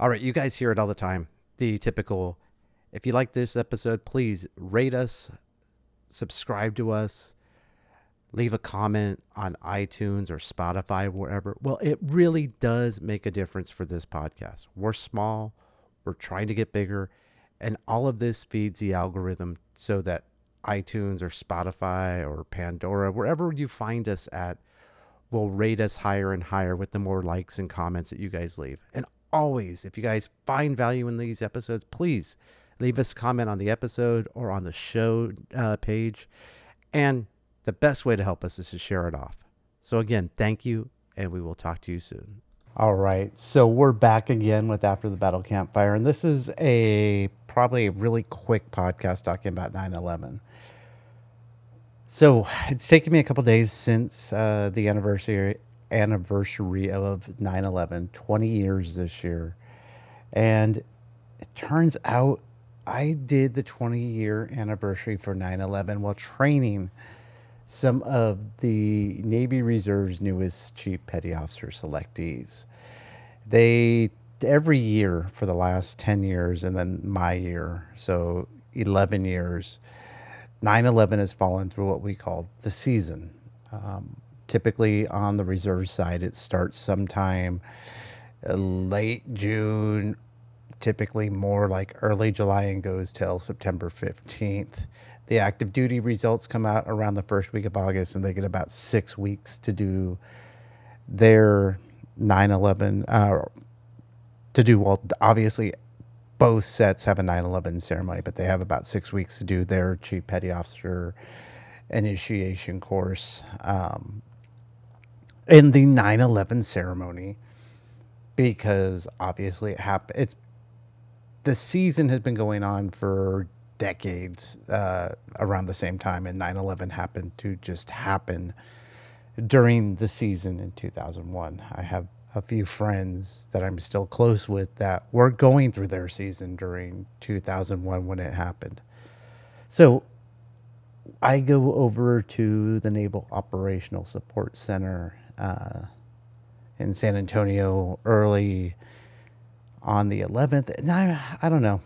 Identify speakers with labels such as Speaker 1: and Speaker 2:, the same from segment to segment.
Speaker 1: All right, you guys hear it all the time. The typical if you like this episode, please rate us, subscribe to us, leave a comment on iTunes or Spotify, wherever. Well, it really does make a difference for this podcast. We're small, we're trying to get bigger, and all of this feeds the algorithm so that iTunes or Spotify or Pandora, wherever you find us at, will rate us higher and higher with the more likes and comments that you guys leave. And always, if you guys find value in these episodes, please leave us a comment on the episode or on the show uh, page. And the best way to help us is to share it off. So, again, thank you, and we will talk to you soon.
Speaker 2: All right. So, we're back again with After the Battle Campfire. And this is a probably a really quick podcast talking about 9 11. So, it's taken me a couple days since uh, the anniversary anniversary of 9 11, 20 years this year. And it turns out I did the 20 year anniversary for 9 11 while training some of the Navy Reserve's newest Chief Petty Officer selectees. They, every year for the last 10 years, and then my year, so 11 years, 9 11 has fallen through what we call the season. Um, typically on the reserve side, it starts sometime uh, late June, typically more like early July and goes till September 15th. The active duty results come out around the first week of August, and they get about six weeks to do their 9 11. Uh, to do, well, obviously, both sets have a 9 11 ceremony, but they have about six weeks to do their Chief Petty Officer initiation course. Um, in the 9 11 ceremony, because obviously it happened, it's the season has been going on for decades uh, around the same time, and 9 11 happened to just happen during the season in 2001. I have a few friends that I'm still close with that were going through their season during 2001 when it happened. So I go over to the Naval Operational Support Center uh, in San Antonio early on the 11th. And I, I don't know.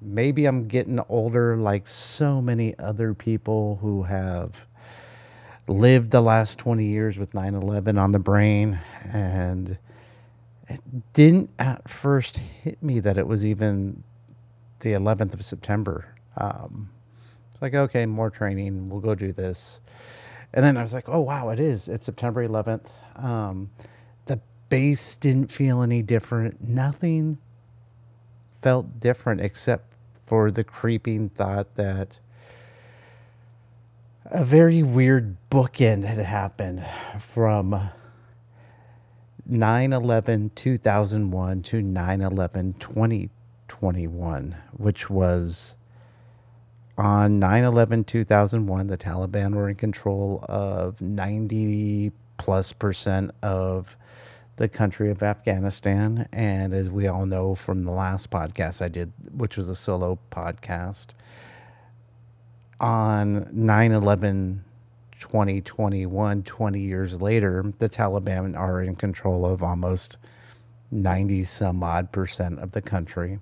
Speaker 2: Maybe I'm getting older like so many other people who have lived the last 20 years with 9 11 on the brain. And it didn't at first hit me that it was even the 11th of September. Um, it's like, okay, more training. We'll go do this. And then I was like, oh, wow, it is. It's September 11th. Um, the base didn't feel any different. Nothing felt different except for the creeping thought that a very weird bookend had happened from 9 11 2001 to 9 11 2021, which was on 9 11 2001, the Taliban were in control of 90 plus percent of the country of Afghanistan. And as we all know from the last podcast I did, which was a solo podcast, on 9 11 2021, 20 years later, the Taliban are in control of almost 90 some odd percent of the country.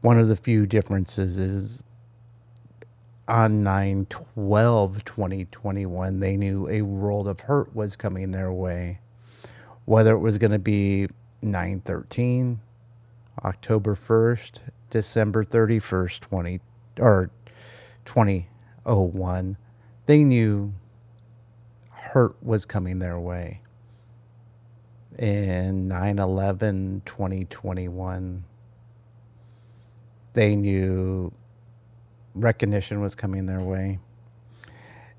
Speaker 2: One of the few differences is on 9 12 2021, they knew a world of hurt was coming their way whether it was going to be 913, October 1st, December 31st, 20 or 2001, they knew hurt was coming their way. In 9 11, 2021, they knew recognition was coming their way.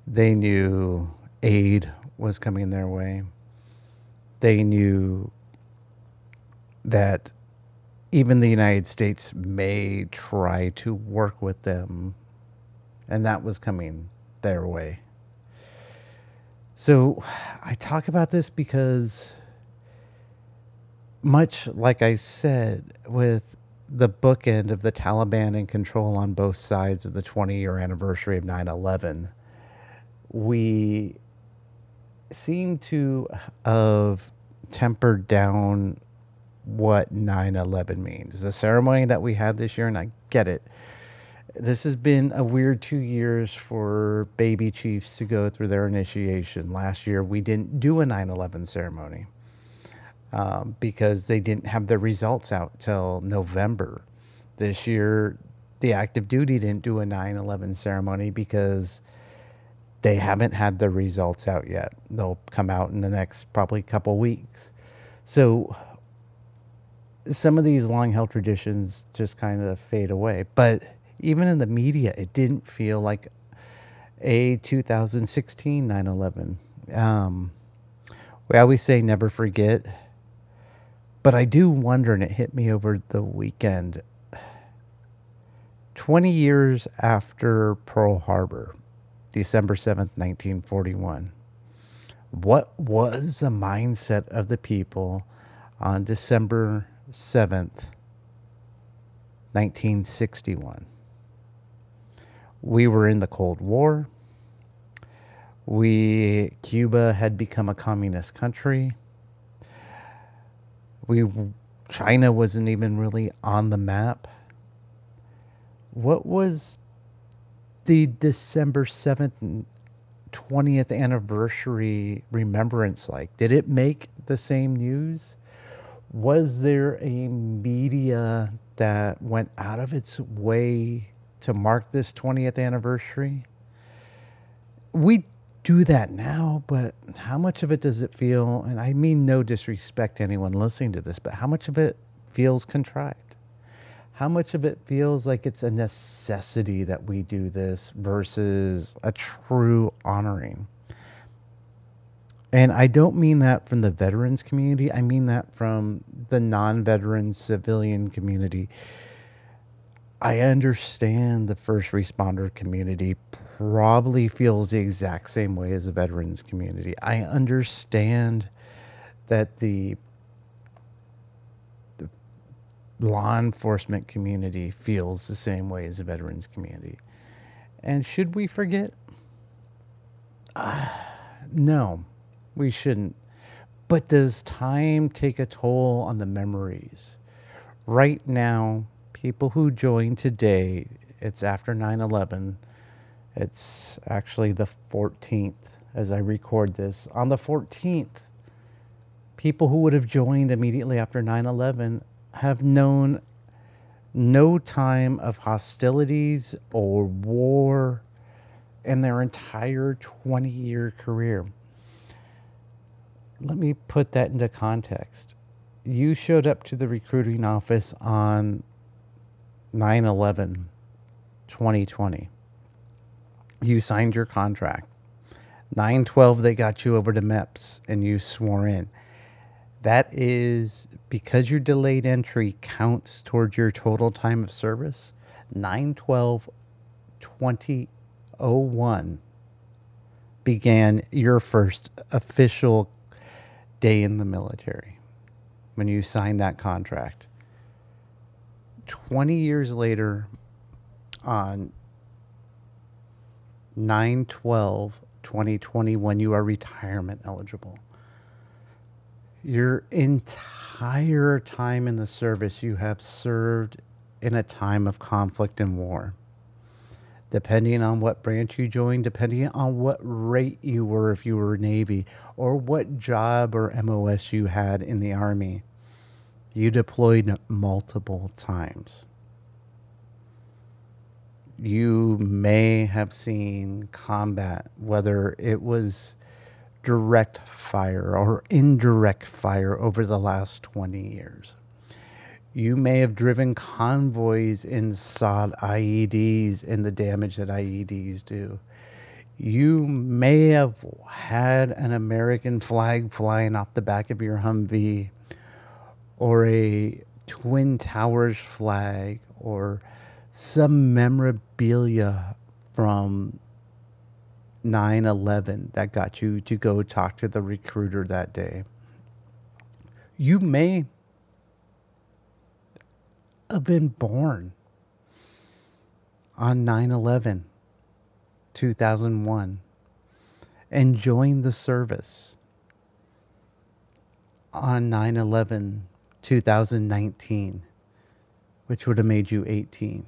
Speaker 2: They knew aid was coming their way they knew that even the United States may try to work with them, and that was coming their way. So I talk about this because, much like I said, with the bookend of the Taliban in control on both sides of the 20 year anniversary of 9 11, we seem to have tempered down what 9 11 means. The ceremony that we had this year, and I get it. This has been a weird two years for baby chiefs to go through their initiation. Last year, we didn't do a 9 11 ceremony um, because they didn't have the results out till November. This year, the active duty didn't do a 9 11 ceremony because they haven't had the results out yet. They'll come out in the next probably couple weeks. So some of these long held traditions just kind of fade away. But even in the media, it didn't feel like a 2016 9 11. Um, we always say never forget, but I do wonder, and it hit me over the weekend 20 years after Pearl Harbor, December 7th, 1941. What was the mindset of the people on December 7th, 1961? We were in the Cold War. We Cuba had become a communist country. We China wasn't even really on the map. What was the December 7th 20th anniversary remembrance like? Did it make the same news? Was there a media that went out of its way to mark this 20th anniversary? We do that now, but how much of it does it feel? And I mean no disrespect to anyone listening to this, but how much of it feels contrived? how much of it feels like it's a necessity that we do this versus a true honoring. And I don't mean that from the veterans community, I mean that from the non veteran civilian community. I understand the first responder community probably feels the exact same way as the veterans community. I understand that the law enforcement community feels the same way as the veterans community. And should we forget? Uh, no, we shouldn't. But does time take a toll on the memories? Right now, people who join today, it's after 9 11. It's actually the 14th as I record this. On the 14th, people who would have joined immediately after 9 11 have known no time of hostilities or war in their entire 20 year career. Let me put that into context. You showed up to the recruiting office on 9 11 2020. You signed your contract. 9 12, they got you over to MEPS and you swore in. That is because your delayed entry counts towards your total time of service. 912 2001 began your first official day in the military when you signed that contract. 20 years later, on 9 12 2020, when you are retirement eligible your entire time in the service, you have served in a time of conflict and war. Depending on what branch you joined, depending on what rate you were if you were Navy, or what job or MOS you had in the Army, you deployed multiple times. You may have seen combat, whether it was direct fire or indirect fire over the last 20 years. You may have driven convoys inside IEDs and the damage that IEDs do. You may have had an American flag flying off the back of your Humvee or a Twin Towers flag or some memorabilia from 9 11 that got you to go talk to the recruiter that day. You may have been born on 9 11, 2001, and joined the service on 9 11, 2019, which would have made you 18,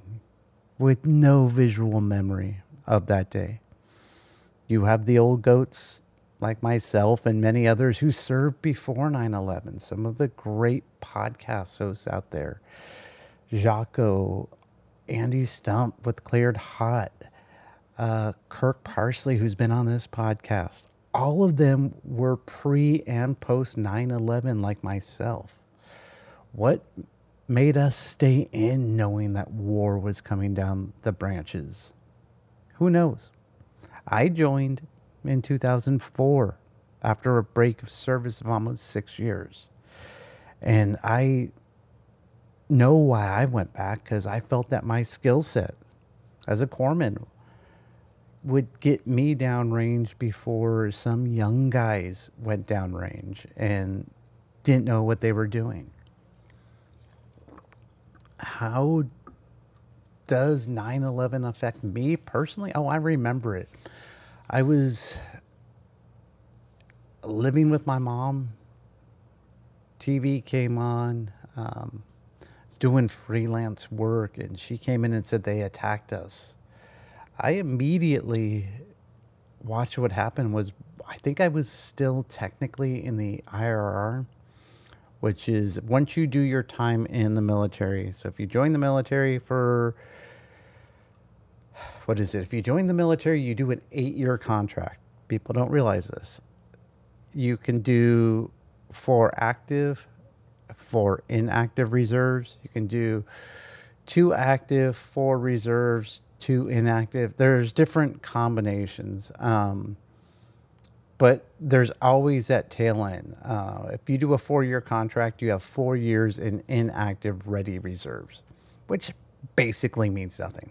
Speaker 2: with no visual memory of that day. You have the old goats like myself and many others who served before 9 11, some of the great podcast hosts out there. Jocko, Andy Stumpf with Cleared Hot, uh, Kirk Parsley, who's been on this podcast. All of them were pre and post 9 11, like myself. What made us stay in knowing that war was coming down the branches? Who knows? I joined in 2004 after a break of service of almost six years. And I know why I went back because I felt that my skill set as a corpsman would get me downrange before some young guys went downrange and didn't know what they were doing. How does 9 11 affect me personally? Oh, I remember it. I was living with my mom. TV came on. Um, doing freelance work, and she came in and said they attacked us. I immediately watched what happened. Was I think I was still technically in the IRR, which is once you do your time in the military. So if you join the military for what is it? If you join the military, you do an eight year contract. People don't realize this. You can do for active, for inactive reserves. You can do two active, four reserves, two inactive. There's different combinations. Um, but there's always that tail end. Uh, if you do a four year contract, you have four years in inactive ready reserves, which basically means nothing.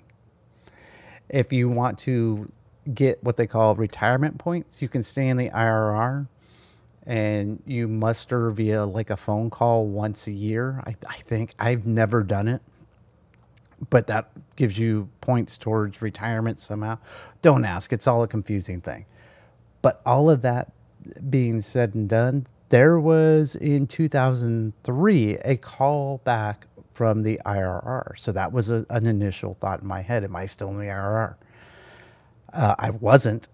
Speaker 2: If you want to get what they call retirement points, you can stay in the IRR and you muster via like a phone call once a year. I, I think I've never done it, but that gives you points towards retirement somehow. Don't ask, it's all a confusing thing. But all of that being said and done, there was in 2003 a call back from the IRR. So that was a, an initial thought in my head. Am I still in the IRR? Uh, I wasn't.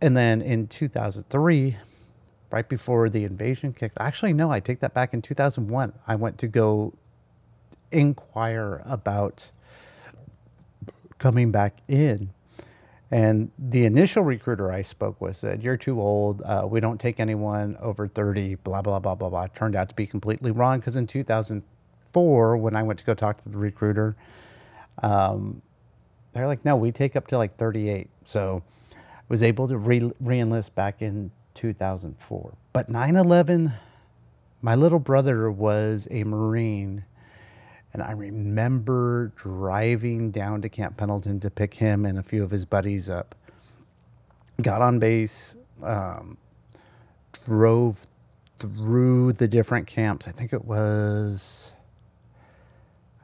Speaker 2: And then in 2003, right before the invasion kicked, actually, no, I take that back. In 2001, I went to go inquire about coming back in. And the initial recruiter I spoke with said, You're too old. Uh, we don't take anyone over 30, blah, blah, blah, blah, blah. Turned out to be completely wrong because in 2004, when I went to go talk to the recruiter, um, they're like, no, we take up to like 38. So I was able to re enlist back in 2004. But 9 11, my little brother was a Marine. And I remember driving down to Camp Pendleton to pick him and a few of his buddies up. Got on base, um, drove through the different camps. I think it was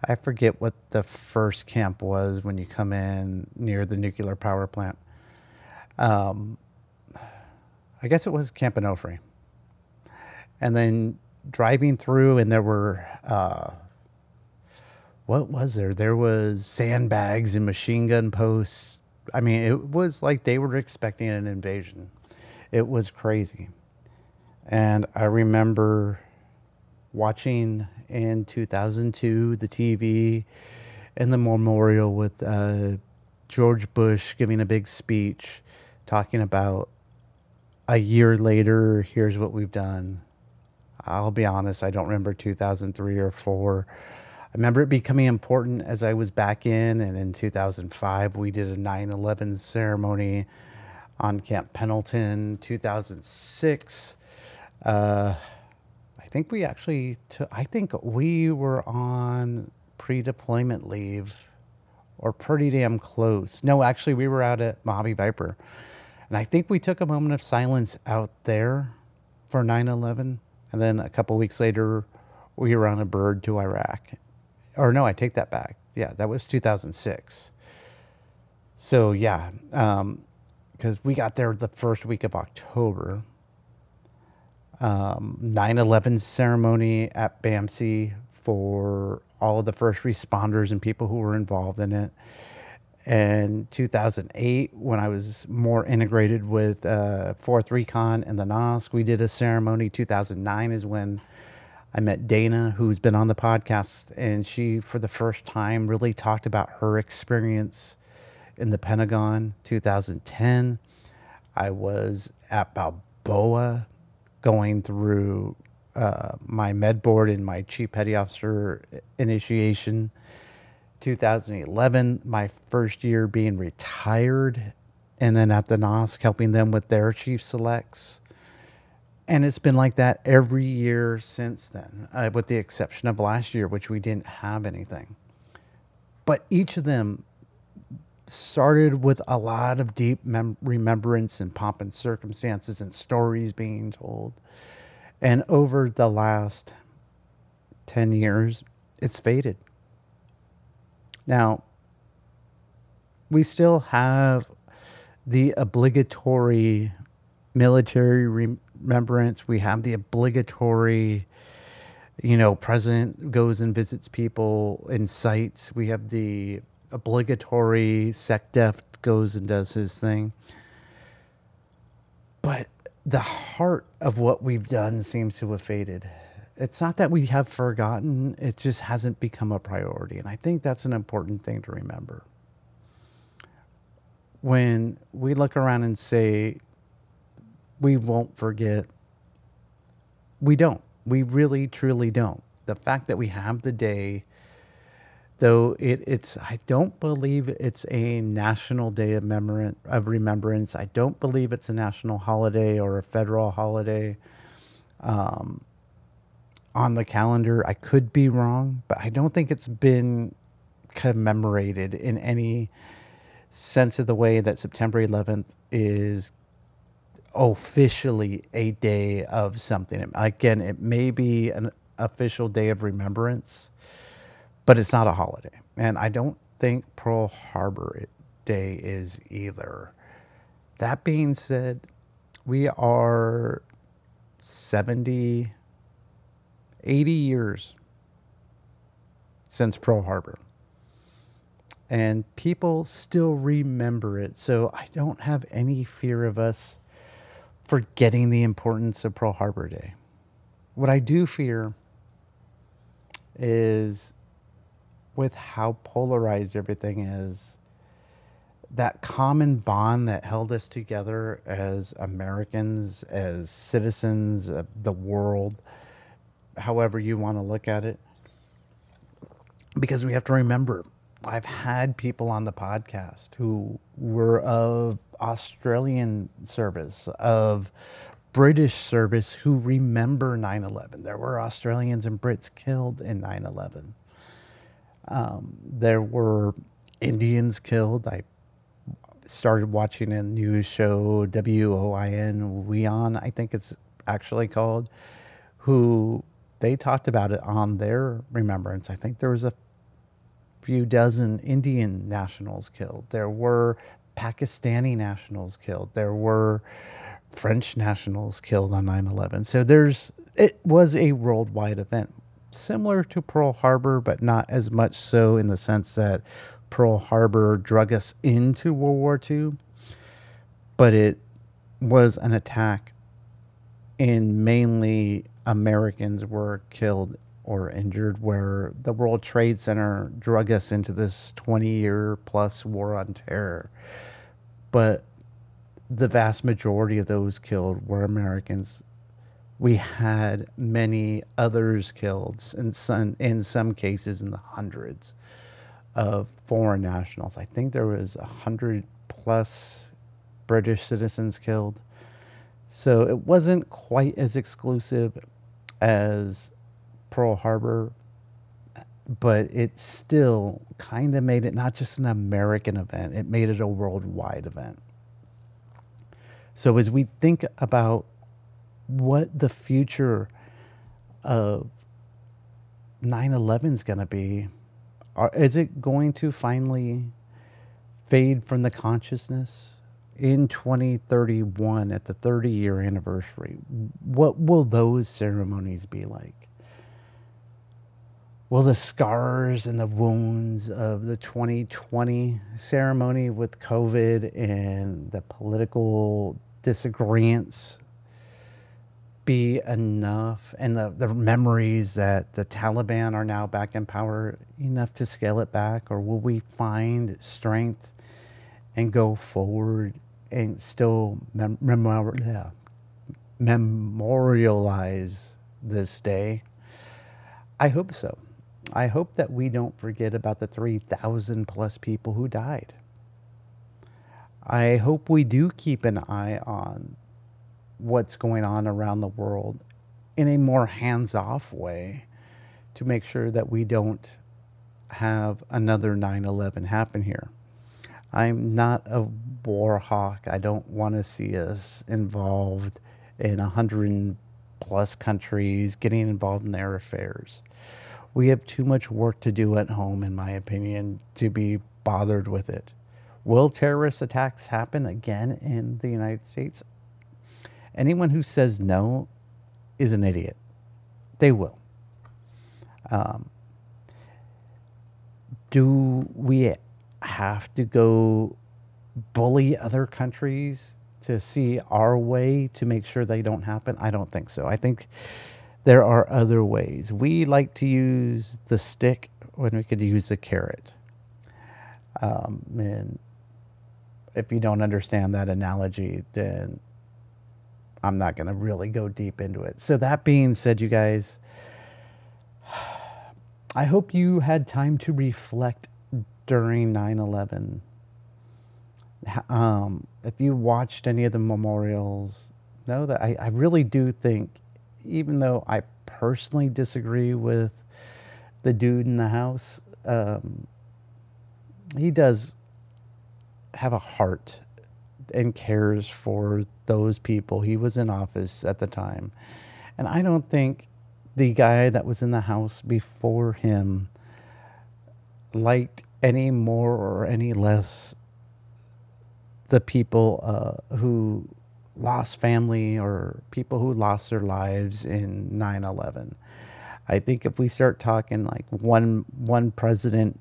Speaker 2: I forget what the first camp was when you come in near the nuclear power plant. Um, I guess it was Camp Onofre. And then driving through, and there were, uh, what was there? There was sandbags and machine gun posts. I mean, it was like they were expecting an invasion. It was crazy. And I remember watching in 2002 the TV and the memorial with uh, George Bush giving a big speech talking about a year later, here's what we've done. I'll be honest, I don't remember 2003 or 4. I remember it becoming important as I was back in, and in 2005, we did a 9 11 ceremony on Camp Pendleton. 2006, uh, I think we actually, took, I think we were on pre deployment leave or pretty damn close. No, actually, we were out at Mojave Viper. And I think we took a moment of silence out there for 9 11. And then a couple weeks later, we were on a bird to Iraq. Or no, I take that back. Yeah, that was 2006. So, yeah, because um, we got there the first week of October um, 9/11 ceremony at BAMC for all of the first responders and people who were involved in it. And 2008, when I was more integrated with uh, Fourth Recon and the NOSC, we did a ceremony. 2009 is when I met Dana, who's been on the podcast, and she, for the first time, really talked about her experience in the Pentagon. 2010, I was at Balboa going through uh, my med board and my chief petty officer initiation. 2011, my first year being retired, and then at the NOSC helping them with their chief selects. And it's been like that every year since then, uh, with the exception of last year, which we didn't have anything. But each of them started with a lot of deep mem- remembrance and pomp and circumstances and stories being told. And over the last 10 years, it's faded. Now, we still have the obligatory military remembrance. We have the obligatory, you know, president goes and visits people in sites. We have the obligatory SecDef goes and does his thing. But the heart of what we've done seems to have faded it's not that we have forgotten, it just hasn't become a priority. And I think that's an important thing to remember. When we look around and say, we won't forget, we don't. We really, truly don't. The fact that we have the day, though it, it's, I don't believe it's a national day of, memor- of remembrance. I don't believe it's a national holiday or a federal holiday. Um, on the calendar. I could be wrong, but I don't think it's been commemorated in any sense of the way that September 11th is officially a day of something. Again, it may be an official day of remembrance, but it's not a holiday. And I don't think Pearl Harbor Day is either. That being said, we are 70 80 years since Pearl Harbor. And people still remember it. So I don't have any fear of us forgetting the importance of Pearl Harbor Day. What I do fear is with how polarized everything is, that common bond that held us together as Americans, as citizens of the world however you want to look at it. Because we have to remember, I've had people on the podcast who were of Australian service, of British service, who remember 9 11. There were Australians and Brits killed in 9 11. Um, there were Indians killed. I started watching a news show, WOIN, WION, I think it's actually called, who they talked about it on their remembrance. I think there was a few dozen Indian nationals killed. There were Pakistani nationals killed. There were French nationals killed on 9/11. So there's it was a worldwide event similar to Pearl Harbor but not as much so in the sense that Pearl Harbor drug us into World War II, but it was an attack and mainly Americans were killed or injured, where the World Trade Center drug us into this 20 year plus war on terror. But the vast majority of those killed were Americans. We had many others killed, in some, in some cases in the hundreds of foreign nationals. I think there was a hundred plus British citizens killed. So it wasn't quite as exclusive as Pearl Harbor, but it still kind of made it not just an American event, it made it a worldwide event. So as we think about what the future of 9 11 is going to be, are, is it going to finally fade from the consciousness? in 2031 at the 30 year anniversary, what will those ceremonies be like? Will the scars and the wounds of the 2020 ceremony with COVID and the political disagreements be enough and the, the memories that the Taliban are now back in power enough to scale it back? Or will we find strength and go forward and still mem- yeah, memorialize this day? I hope so. I hope that we don't forget about the 3,000 plus people who died. I hope we do keep an eye on what's going on around the world in a more hands off way to make sure that we don't have another 9 11 happen here. I'm not a war hawk. I don't want to see us involved in a hundred plus countries getting involved in their affairs. We have too much work to do at home, in my opinion, to be bothered with it. Will terrorist attacks happen again in the United States? Anyone who says no is an idiot. They will. Um, do we have to go bully other countries to see our way to make sure they don't happen? I don't think so. I think there are other ways. We like to use the stick when we could use the carrot. Um, and if you don't understand that analogy, then I'm not going to really go deep into it. So, that being said, you guys, I hope you had time to reflect during 9 11. Um, if you watched any of the memorials, know that I, I really do think, even though I personally disagree with the dude in the house, um, he does have a heart and cares for those people. He was in office at the time. And I don't think the guy that was in the house before him liked any more or any less the people uh, who lost family or people who lost their lives in 9-11 i think if we start talking like one one president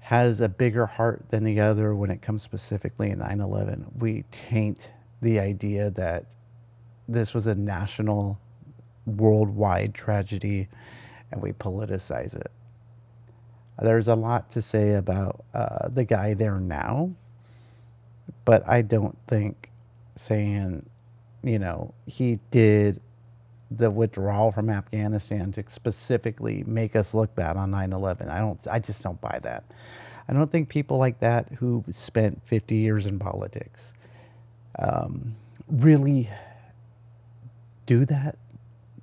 Speaker 2: has a bigger heart than the other when it comes specifically in 9-11 we taint the idea that this was a national worldwide tragedy and we politicize it. There's a lot to say about uh, the guy there now, but I don't think saying, you know, he did the withdrawal from Afghanistan to specifically make us look bad on 9/11. I don't. I just don't buy that. I don't think people like that who spent 50 years in politics um, really do that.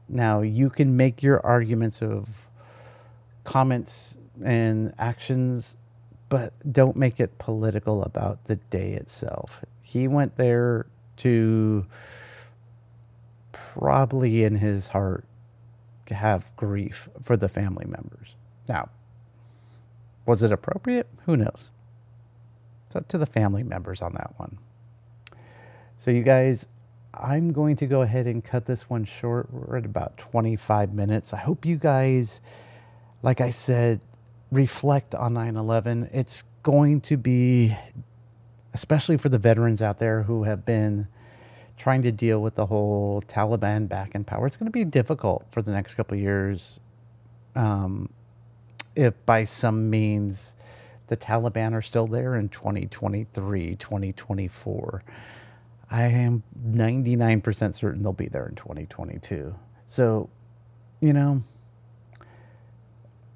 Speaker 2: Now you can make your arguments of comments and actions, but don't make it political about the day itself. He went there to probably in his heart have grief for the family members. Now, was it appropriate? Who knows? It's up to the family members on that one. So, you guys, I'm going to go ahead and cut this one short. We're at about 25 minutes. I hope you guys, like I said, reflect on 9 11. It's going to be, especially for the veterans out there who have been trying to deal with the whole Taliban back in power, it's going to be difficult for the next couple of years. Um, if by some means the Taliban are still there in 2023, 2024, I am 99% certain they'll be there in 2022. So, you know,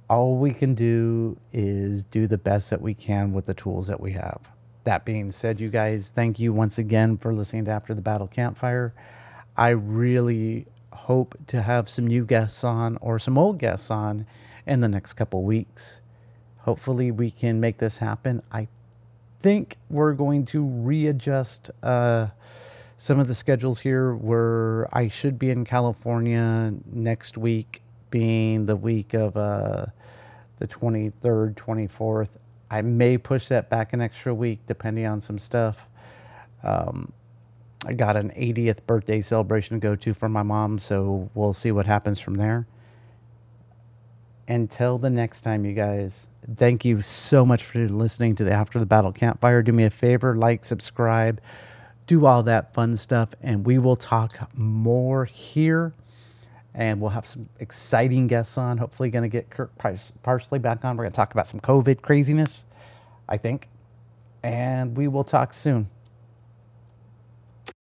Speaker 2: all we can do is do the best that we can with the tools that we have. That being said, you guys, thank you once again for listening to After the Battle Campfire. I really hope to have some new guests on or some old guests on in the next couple weeks. Hopefully, we can make this happen. I think we're going to readjust uh, some of the schedules here where I should be in California next week, being the week of uh, the 23rd, 24th. I may push that back an extra week depending on some stuff. Um, I got an 80th birthday celebration to go to for my mom, so we'll see what happens from there. Until the next time, you guys, thank you so much for listening to the After the Battle Campfire. Do me a favor, like, subscribe, do all that fun stuff, and we will talk more here. And we'll have some exciting guests on. Hopefully, going to get Kirk Parsley back on. We're going to talk about some COVID craziness, I think. And we will talk soon.